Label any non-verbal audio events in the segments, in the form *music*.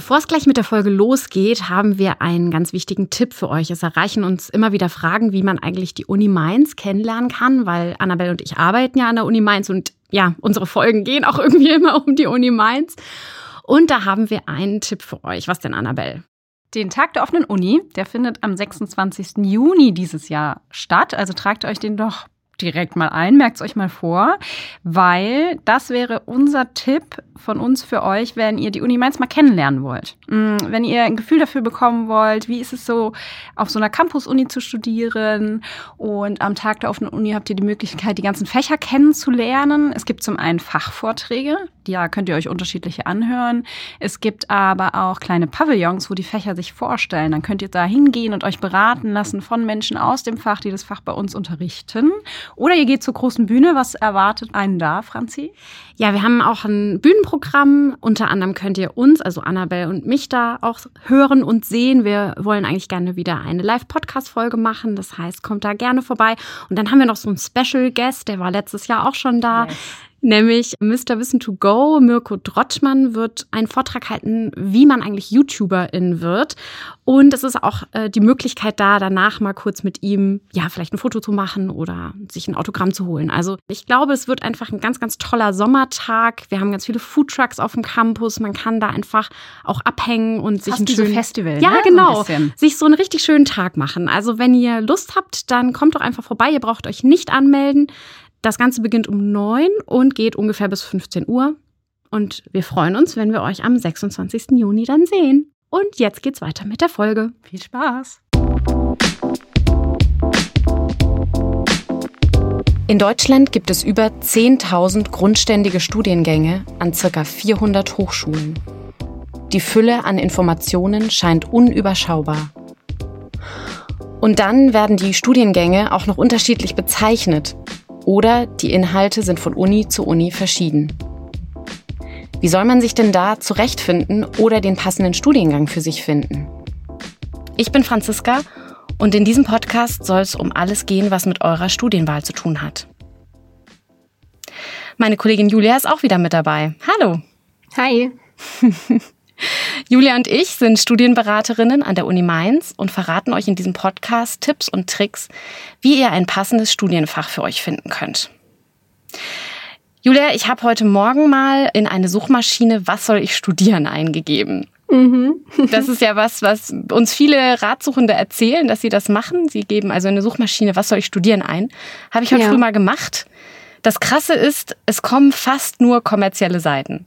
Bevor es gleich mit der Folge losgeht, haben wir einen ganz wichtigen Tipp für euch. Es erreichen uns immer wieder Fragen, wie man eigentlich die Uni Mainz kennenlernen kann, weil Annabelle und ich arbeiten ja an der Uni Mainz und ja, unsere Folgen gehen auch *laughs* irgendwie immer um die Uni Mainz. Und da haben wir einen Tipp für euch. Was denn, Annabelle? Den Tag der offenen Uni, der findet am 26. Juni dieses Jahr statt. Also tragt euch den doch direkt mal ein, merkt es euch mal vor, weil das wäre unser Tipp von uns für euch, wenn ihr die Uni Mainz mal kennenlernen wollt. Mm, wenn ihr ein Gefühl dafür bekommen wollt, wie ist es so, auf so einer Campus-Uni zu studieren und am Tag der offenen Uni habt ihr die Möglichkeit, die ganzen Fächer kennenzulernen. Es gibt zum einen Fachvorträge, da könnt ihr euch unterschiedliche anhören. Es gibt aber auch kleine Pavillons, wo die Fächer sich vorstellen. Dann könnt ihr da hingehen und euch beraten lassen von Menschen aus dem Fach, die das Fach bei uns unterrichten. Oder ihr geht zur großen Bühne. Was erwartet einen da, Franzi? Ja, wir haben auch ein Bühnenprogramm. Unter anderem könnt ihr uns, also Annabelle und mich, da auch hören und sehen. Wir wollen eigentlich gerne wieder eine Live-Podcast-Folge machen. Das heißt, kommt da gerne vorbei. Und dann haben wir noch so einen Special Guest, der war letztes Jahr auch schon da. Yes nämlich Mr. Wissen to Go. Mirko Drottmann wird einen Vortrag halten, wie man eigentlich YouTuberin wird. Und es ist auch äh, die Möglichkeit da, danach mal kurz mit ihm, ja, vielleicht ein Foto zu machen oder sich ein Autogramm zu holen. Also ich glaube, es wird einfach ein ganz, ganz toller Sommertag. Wir haben ganz viele Foodtrucks auf dem Campus. Man kann da einfach auch abhängen und sich Fast ein schönes Festival. Ja, ne? genau. So sich so einen richtig schönen Tag machen. Also wenn ihr Lust habt, dann kommt doch einfach vorbei. Ihr braucht euch nicht anmelden. Das Ganze beginnt um 9 und geht ungefähr bis 15 Uhr. Und wir freuen uns, wenn wir euch am 26. Juni dann sehen. Und jetzt geht's weiter mit der Folge. Viel Spaß! In Deutschland gibt es über 10.000 grundständige Studiengänge an ca. 400 Hochschulen. Die Fülle an Informationen scheint unüberschaubar. Und dann werden die Studiengänge auch noch unterschiedlich bezeichnet, oder die Inhalte sind von Uni zu Uni verschieden. Wie soll man sich denn da zurechtfinden oder den passenden Studiengang für sich finden? Ich bin Franziska und in diesem Podcast soll es um alles gehen, was mit eurer Studienwahl zu tun hat. Meine Kollegin Julia ist auch wieder mit dabei. Hallo. Hi. *laughs* Julia und ich sind Studienberaterinnen an der Uni Mainz und verraten euch in diesem Podcast Tipps und Tricks, wie ihr ein passendes Studienfach für euch finden könnt. Julia, ich habe heute Morgen mal in eine Suchmaschine Was soll ich studieren eingegeben. Mhm. das ist ja was, was uns viele Ratsuchende erzählen, dass sie das machen. Sie geben also in eine Suchmaschine Was soll ich studieren ein. Habe ich heute ja. früh mal gemacht. Das Krasse ist, es kommen fast nur kommerzielle Seiten.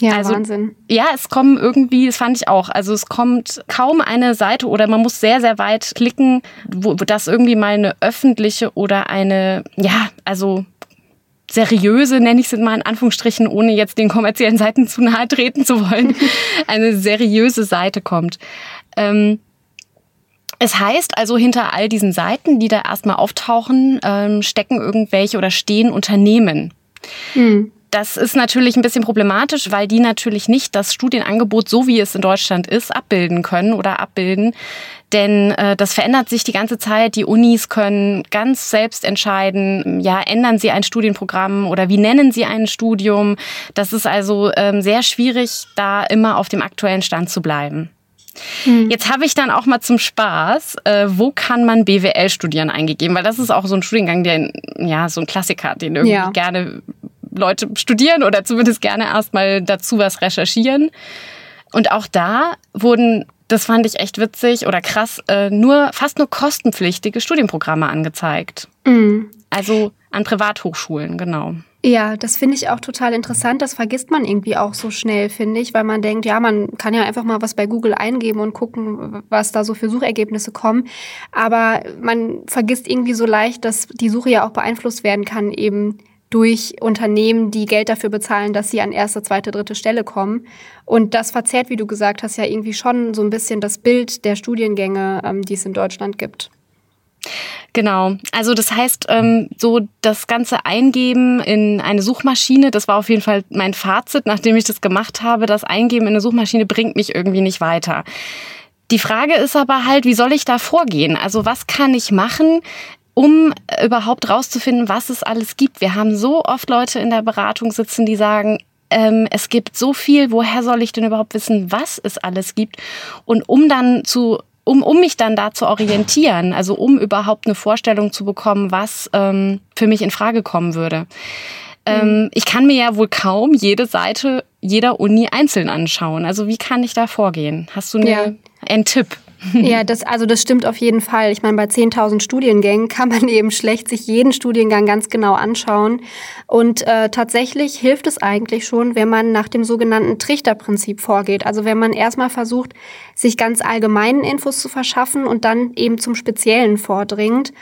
Ja, also, Wahnsinn. Ja, es kommen irgendwie, das fand ich auch. Also es kommt kaum eine Seite oder man muss sehr, sehr weit klicken, wo, wo das irgendwie mal eine öffentliche oder eine, ja, also seriöse, nenne ich es mal in Anführungsstrichen, ohne jetzt den kommerziellen Seiten zu nahe treten zu wollen, *laughs* eine seriöse Seite kommt. Ähm, es heißt also, hinter all diesen Seiten, die da erstmal auftauchen, ähm, stecken irgendwelche oder stehen Unternehmen. Hm. Das ist natürlich ein bisschen problematisch, weil die natürlich nicht das Studienangebot, so wie es in Deutschland ist, abbilden können oder abbilden. Denn äh, das verändert sich die ganze Zeit. Die Unis können ganz selbst entscheiden, ja, ändern sie ein Studienprogramm oder wie nennen sie ein Studium. Das ist also ähm, sehr schwierig, da immer auf dem aktuellen Stand zu bleiben. Hm. Jetzt habe ich dann auch mal zum Spaß, äh, wo kann man BWL studieren eingegeben, weil das ist auch so ein Studiengang, der ja so ein Klassiker, den irgendwie ja. gerne Leute studieren oder zumindest gerne erstmal dazu was recherchieren. Und auch da wurden, das fand ich echt witzig oder krass, äh, nur fast nur kostenpflichtige Studienprogramme angezeigt. Mhm. Also an Privathochschulen, genau. Ja, das finde ich auch total interessant. Das vergisst man irgendwie auch so schnell, finde ich, weil man denkt, ja, man kann ja einfach mal was bei Google eingeben und gucken, was da so für Suchergebnisse kommen. Aber man vergisst irgendwie so leicht, dass die Suche ja auch beeinflusst werden kann, eben durch Unternehmen, die Geld dafür bezahlen, dass sie an erste, zweite, dritte Stelle kommen. Und das verzerrt, wie du gesagt hast, ja irgendwie schon so ein bisschen das Bild der Studiengänge, ähm, die es in Deutschland gibt. Genau. Also das heißt, ähm, so das ganze Eingeben in eine Suchmaschine, das war auf jeden Fall mein Fazit, nachdem ich das gemacht habe. Das Eingeben in eine Suchmaschine bringt mich irgendwie nicht weiter. Die Frage ist aber halt, wie soll ich da vorgehen? Also was kann ich machen, um überhaupt rauszufinden, was es alles gibt. Wir haben so oft Leute in der Beratung sitzen, die sagen, ähm, es gibt so viel, woher soll ich denn überhaupt wissen, was es alles gibt? Und um dann zu um, um mich dann da zu orientieren, also um überhaupt eine Vorstellung zu bekommen, was ähm, für mich in Frage kommen würde. Ähm, mhm. ich kann mir ja wohl kaum jede Seite jeder Uni einzeln anschauen. Also wie kann ich da vorgehen? Hast du eine, ja. einen Tipp? Ja, das, also das stimmt auf jeden Fall. Ich meine, bei 10.000 Studiengängen kann man *laughs* eben schlecht sich jeden Studiengang ganz genau anschauen. Und äh, tatsächlich hilft es eigentlich schon, wenn man nach dem sogenannten Trichterprinzip vorgeht. Also wenn man erstmal versucht, sich ganz allgemeinen Infos zu verschaffen und dann eben zum Speziellen vordringt.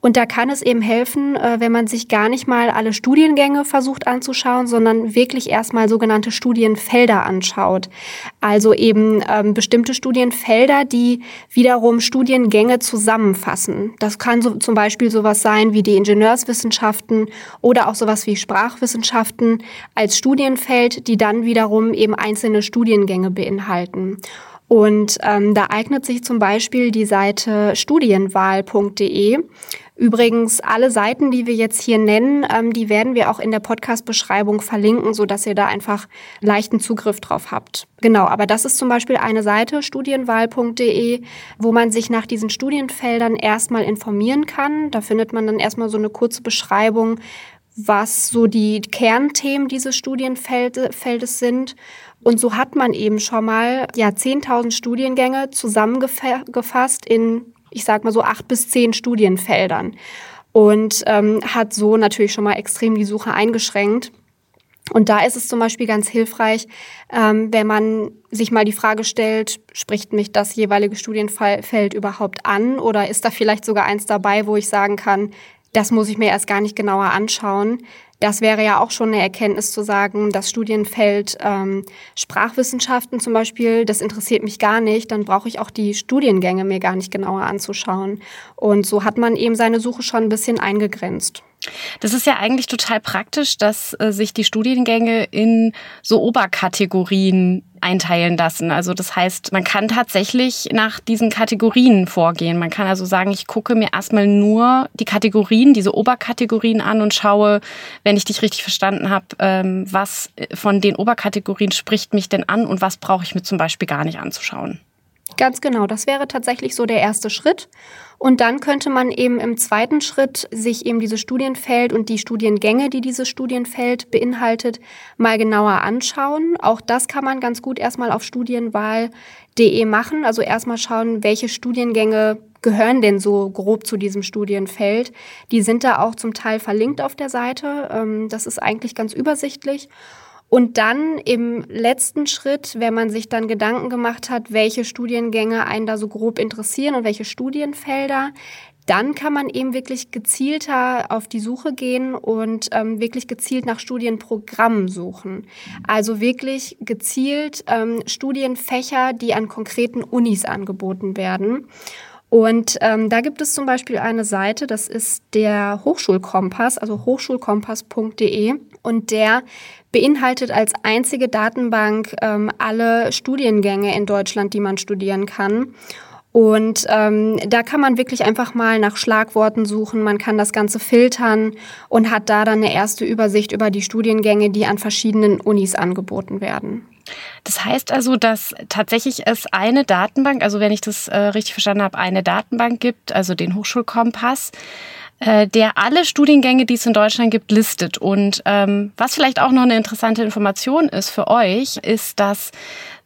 Und da kann es eben helfen, äh, wenn man sich gar nicht mal alle Studiengänge versucht anzuschauen, sondern wirklich erstmal sogenannte Studienfelder anschaut. Also eben ähm, bestimmte Studienfelder, die wiederum Studiengänge zusammenfassen. Das kann so, zum Beispiel sowas sein wie die Ingenieurswissenschaften oder auch sowas wie Sprachwissenschaften als Studienfeld, die dann wiederum eben einzelne Studiengänge beinhalten. Und ähm, da eignet sich zum Beispiel die Seite studienwahl.de. Übrigens, alle Seiten, die wir jetzt hier nennen, ähm, die werden wir auch in der Podcast-Beschreibung verlinken, so dass ihr da einfach leichten Zugriff drauf habt. Genau, aber das ist zum Beispiel eine Seite, studienwahl.de, wo man sich nach diesen Studienfeldern erstmal informieren kann. Da findet man dann erstmal so eine kurze Beschreibung, was so die Kernthemen dieses Studienfeldes sind. Und so hat man eben schon mal ja 10.000 Studiengänge zusammengefasst in, ich sag mal so acht bis zehn Studienfeldern und ähm, hat so natürlich schon mal extrem die Suche eingeschränkt. Und da ist es zum Beispiel ganz hilfreich, ähm, wenn man sich mal die Frage stellt, spricht mich das jeweilige Studienfeld überhaupt an oder ist da vielleicht sogar eins dabei, wo ich sagen kann, das muss ich mir erst gar nicht genauer anschauen. Das wäre ja auch schon eine Erkenntnis zu sagen, das Studienfeld ähm, Sprachwissenschaften zum Beispiel, das interessiert mich gar nicht, dann brauche ich auch die Studiengänge mir gar nicht genauer anzuschauen. Und so hat man eben seine Suche schon ein bisschen eingegrenzt. Das ist ja eigentlich total praktisch, dass äh, sich die Studiengänge in so Oberkategorien einteilen lassen. Also das heißt, man kann tatsächlich nach diesen Kategorien vorgehen. Man kann also sagen, ich gucke mir erstmal nur die Kategorien, diese Oberkategorien an und schaue, wenn ich dich richtig verstanden habe, ähm, was von den Oberkategorien spricht mich denn an und was brauche ich mir zum Beispiel gar nicht anzuschauen. Ganz genau, das wäre tatsächlich so der erste Schritt. Und dann könnte man eben im zweiten Schritt sich eben dieses Studienfeld und die Studiengänge, die dieses Studienfeld beinhaltet, mal genauer anschauen. Auch das kann man ganz gut erstmal auf studienwahl.de machen. Also erstmal schauen, welche Studiengänge gehören denn so grob zu diesem Studienfeld. Die sind da auch zum Teil verlinkt auf der Seite. Ähm, das ist eigentlich ganz übersichtlich. Und dann im letzten Schritt, wenn man sich dann Gedanken gemacht hat, welche Studiengänge einen da so grob interessieren und welche Studienfelder, dann kann man eben wirklich gezielter auf die Suche gehen und ähm, wirklich gezielt nach Studienprogrammen suchen. Also wirklich gezielt ähm, Studienfächer, die an konkreten Unis angeboten werden. Und ähm, da gibt es zum Beispiel eine Seite, das ist der Hochschulkompass, also hochschulkompass.de. Und der beinhaltet als einzige Datenbank ähm, alle Studiengänge in Deutschland, die man studieren kann. Und ähm, da kann man wirklich einfach mal nach Schlagworten suchen, man kann das Ganze filtern und hat da dann eine erste Übersicht über die Studiengänge, die an verschiedenen Unis angeboten werden. Das heißt also, dass tatsächlich es eine Datenbank, also wenn ich das äh, richtig verstanden habe, eine Datenbank gibt, also den Hochschulkompass, äh, der alle Studiengänge, die es in Deutschland gibt, listet. Und ähm, was vielleicht auch noch eine interessante Information ist für euch, ist, dass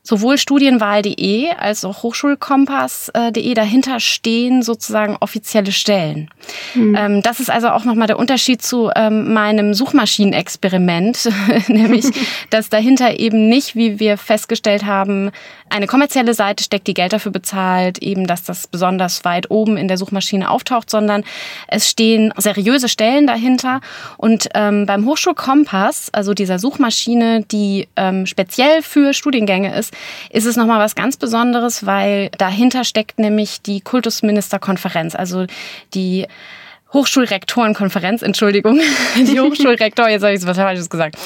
sowohl studienwahl.de als auch hochschulkompass.de dahinter stehen sozusagen offizielle Stellen. Mhm. Das ist also auch nochmal der Unterschied zu ähm, meinem Suchmaschinenexperiment, *laughs* nämlich *laughs* dass dahinter eben nicht, wie wir festgestellt haben, eine kommerzielle Seite steckt, die Geld dafür bezahlt, eben dass das besonders weit oben in der Suchmaschine auftaucht, sondern es stehen seriöse Stellen dahinter. Und ähm, beim Hochschulkompass, also dieser Suchmaschine, die ähm, speziell für Studiengänge ist, ist es nochmal was ganz Besonderes, weil dahinter steckt nämlich die Kultusministerkonferenz, also die Hochschulrektorenkonferenz, Entschuldigung, *laughs* die Hochschulrektor, jetzt habe ich was Falsches gesagt.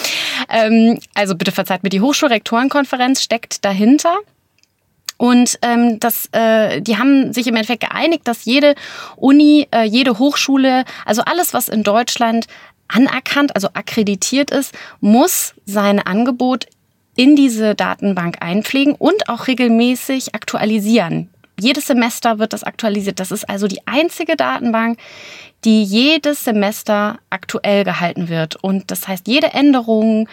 Ähm, also bitte verzeiht mir, die Hochschulrektorenkonferenz steckt dahinter. Und ähm, das, äh, die haben sich im Endeffekt geeinigt, dass jede Uni, äh, jede Hochschule, also alles, was in Deutschland anerkannt, also akkreditiert ist, muss sein Angebot in diese Datenbank einpflegen und auch regelmäßig aktualisieren. Jedes Semester wird das aktualisiert. Das ist also die einzige Datenbank, die jedes Semester aktuell gehalten wird. Und das heißt, jede Änderung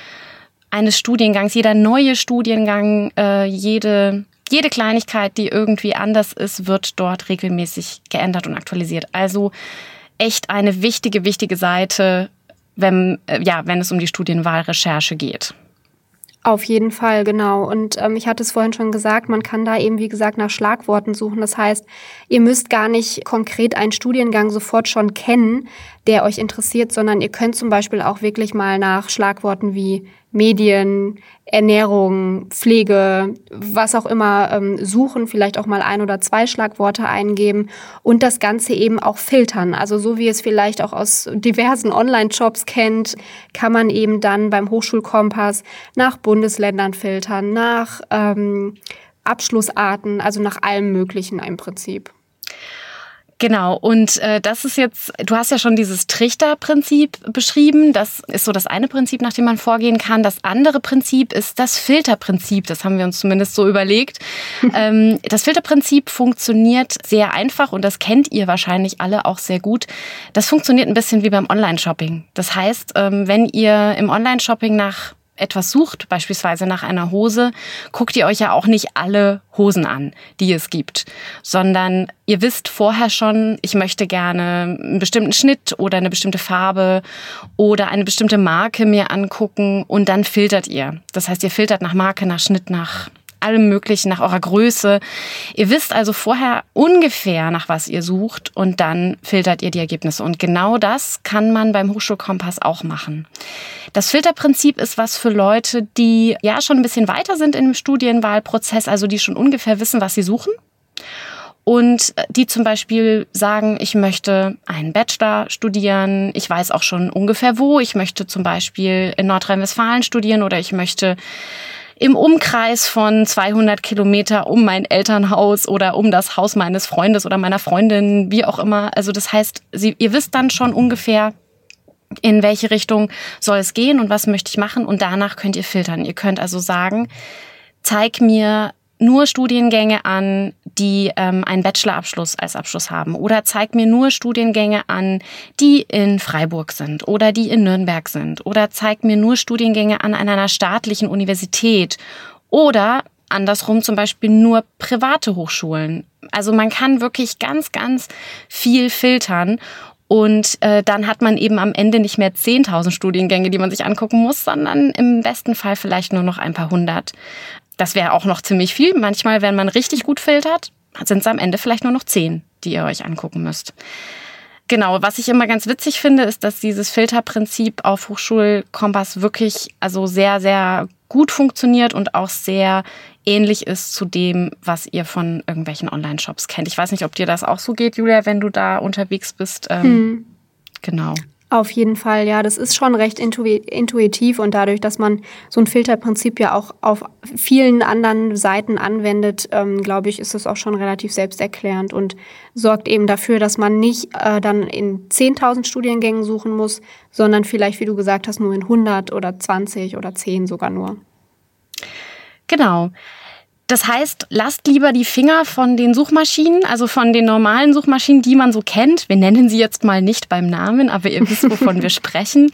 eines Studiengangs, jeder neue Studiengang, äh, jede, jede Kleinigkeit, die irgendwie anders ist, wird dort regelmäßig geändert und aktualisiert. Also echt eine wichtige, wichtige Seite, wenn, äh, ja, wenn es um die Studienwahlrecherche geht. Auf jeden Fall, genau. Und ähm, ich hatte es vorhin schon gesagt, man kann da eben, wie gesagt, nach Schlagworten suchen. Das heißt, ihr müsst gar nicht konkret einen Studiengang sofort schon kennen, der euch interessiert, sondern ihr könnt zum Beispiel auch wirklich mal nach Schlagworten wie Medien, Ernährung, Pflege, was auch immer ähm, suchen, vielleicht auch mal ein oder zwei Schlagworte eingeben und das Ganze eben auch filtern. Also so wie es vielleicht auch aus diversen Online-Shops kennt, kann man eben dann beim Hochschulkompass nach Bundesländern filtern, nach ähm, Abschlussarten, also nach allem Möglichen im Prinzip. Genau, und äh, das ist jetzt, du hast ja schon dieses Trichterprinzip beschrieben. Das ist so das eine Prinzip, nach dem man vorgehen kann. Das andere Prinzip ist das Filterprinzip. Das haben wir uns zumindest so überlegt. *laughs* ähm, das Filterprinzip funktioniert sehr einfach und das kennt ihr wahrscheinlich alle auch sehr gut. Das funktioniert ein bisschen wie beim Online-Shopping. Das heißt, ähm, wenn ihr im Online-Shopping nach etwas sucht, beispielsweise nach einer Hose, guckt ihr euch ja auch nicht alle Hosen an, die es gibt, sondern ihr wisst vorher schon, ich möchte gerne einen bestimmten Schnitt oder eine bestimmte Farbe oder eine bestimmte Marke mir angucken und dann filtert ihr. Das heißt, ihr filtert nach Marke, nach Schnitt, nach allem Möglichen, nach eurer Größe. Ihr wisst also vorher ungefähr, nach was ihr sucht und dann filtert ihr die Ergebnisse. Und genau das kann man beim Hochschulkompass auch machen. Das Filterprinzip ist was für Leute, die ja schon ein bisschen weiter sind im Studienwahlprozess, also die schon ungefähr wissen, was sie suchen und die zum Beispiel sagen, ich möchte einen Bachelor studieren, ich weiß auch schon ungefähr wo, ich möchte zum Beispiel in Nordrhein-Westfalen studieren oder ich möchte im Umkreis von 200 Kilometer um mein Elternhaus oder um das Haus meines Freundes oder meiner Freundin, wie auch immer. Also das heißt, Sie, ihr wisst dann schon ungefähr, in welche Richtung soll es gehen und was möchte ich machen und danach könnt ihr filtern. Ihr könnt also sagen, zeig mir nur Studiengänge an, die ähm, einen Bachelorabschluss als Abschluss haben. Oder zeig mir nur Studiengänge an, die in Freiburg sind oder die in Nürnberg sind. Oder zeig mir nur Studiengänge an einer staatlichen Universität. Oder andersrum zum Beispiel nur private Hochschulen. Also man kann wirklich ganz, ganz viel filtern. Und äh, dann hat man eben am Ende nicht mehr 10.000 Studiengänge, die man sich angucken muss, sondern im besten Fall vielleicht nur noch ein paar hundert. Das wäre auch noch ziemlich viel. Manchmal, wenn man richtig gut filtert, sind es am Ende vielleicht nur noch zehn, die ihr euch angucken müsst. Genau, was ich immer ganz witzig finde, ist, dass dieses Filterprinzip auf Hochschulkompass wirklich also sehr, sehr gut funktioniert und auch sehr ähnlich ist zu dem, was ihr von irgendwelchen Online-Shops kennt. Ich weiß nicht, ob dir das auch so geht, Julia, wenn du da unterwegs bist. Ähm, hm. Genau. Auf jeden Fall, ja, das ist schon recht intuitiv und dadurch, dass man so ein Filterprinzip ja auch auf vielen anderen Seiten anwendet, ähm, glaube ich, ist es auch schon relativ selbsterklärend und sorgt eben dafür, dass man nicht äh, dann in 10.000 Studiengängen suchen muss, sondern vielleicht, wie du gesagt hast, nur in 100 oder 20 oder 10 sogar nur. Genau. Das heißt, lasst lieber die Finger von den Suchmaschinen, also von den normalen Suchmaschinen, die man so kennt. Wir nennen sie jetzt mal nicht beim Namen, aber ihr wisst, wovon wir *laughs* sprechen.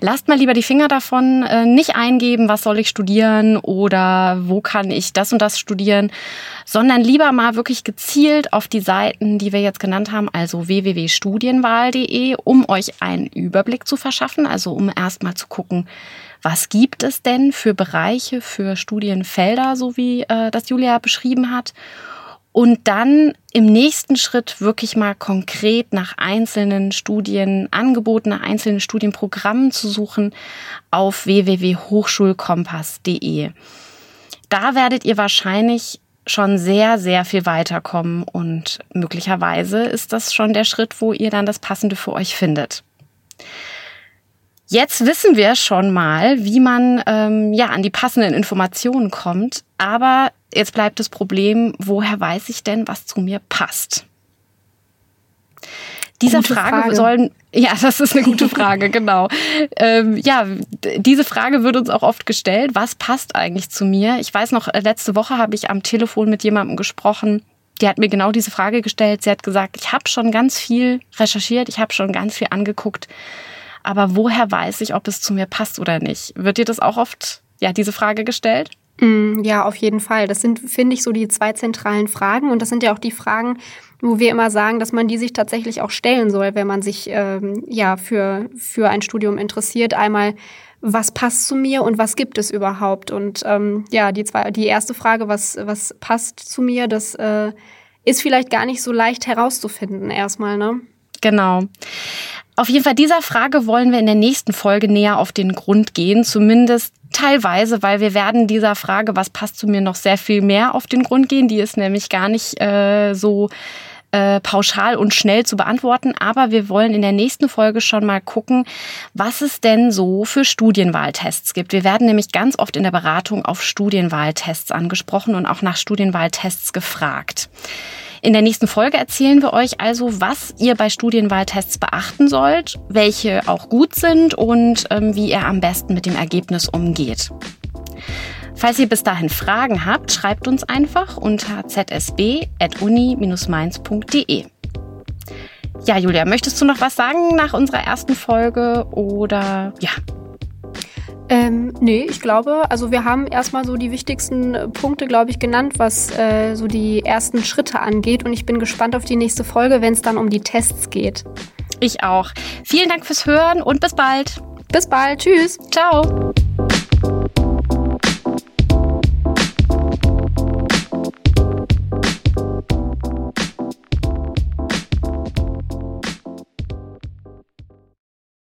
Lasst mal lieber die Finger davon, äh, nicht eingeben, was soll ich studieren oder wo kann ich das und das studieren, sondern lieber mal wirklich gezielt auf die Seiten, die wir jetzt genannt haben, also www.studienwahl.de, um euch einen Überblick zu verschaffen, also um erstmal zu gucken, was gibt es denn für Bereiche, für Studienfelder, so wie äh, das Julia beschrieben hat. Und dann im nächsten Schritt wirklich mal konkret nach einzelnen Studienangeboten, nach einzelnen Studienprogrammen zu suchen auf www.hochschulkompass.de. Da werdet ihr wahrscheinlich schon sehr, sehr viel weiterkommen und möglicherweise ist das schon der Schritt, wo ihr dann das Passende für euch findet. Jetzt wissen wir schon mal, wie man ähm, ja an die passenden Informationen kommt. Aber jetzt bleibt das Problem, woher weiß ich denn, was zu mir passt? Dieser Frage, Frage, sollen, ja, das ist eine gute *laughs* Frage, genau. Ähm, ja, diese Frage wird uns auch oft gestellt. Was passt eigentlich zu mir? Ich weiß noch, äh, letzte Woche habe ich am Telefon mit jemandem gesprochen, die hat mir genau diese Frage gestellt. Sie hat gesagt, ich habe schon ganz viel recherchiert, ich habe schon ganz viel angeguckt, aber woher weiß ich, ob es zu mir passt oder nicht? Wird dir das auch oft, ja, diese Frage gestellt? Mm, ja, auf jeden Fall. Das sind, finde ich, so die zwei zentralen Fragen. Und das sind ja auch die Fragen, wo wir immer sagen, dass man die sich tatsächlich auch stellen soll, wenn man sich ähm, ja für, für ein Studium interessiert. Einmal, was passt zu mir und was gibt es überhaupt? Und ähm, ja, die, zwei, die erste Frage, was, was passt zu mir, das äh, ist vielleicht gar nicht so leicht herauszufinden erstmal, ne? Genau. Auf jeden Fall dieser Frage wollen wir in der nächsten Folge näher auf den Grund gehen, zumindest teilweise, weil wir werden dieser Frage, was passt zu mir, noch sehr viel mehr auf den Grund gehen. Die ist nämlich gar nicht äh, so äh, pauschal und schnell zu beantworten, aber wir wollen in der nächsten Folge schon mal gucken, was es denn so für Studienwahltests gibt. Wir werden nämlich ganz oft in der Beratung auf Studienwahltests angesprochen und auch nach Studienwahltests gefragt. In der nächsten Folge erzählen wir euch also, was ihr bei Studienwahltests beachten sollt, welche auch gut sind und ähm, wie ihr am besten mit dem Ergebnis umgeht. Falls ihr bis dahin Fragen habt, schreibt uns einfach unter zsb.uni-mainz.de. Ja, Julia, möchtest du noch was sagen nach unserer ersten Folge oder ja, ähm, nee, ich glaube, also wir haben erstmal so die wichtigsten Punkte, glaube ich, genannt, was äh, so die ersten Schritte angeht. Und ich bin gespannt auf die nächste Folge, wenn es dann um die Tests geht. Ich auch. Vielen Dank fürs Hören und bis bald. Bis bald. Tschüss. Ciao.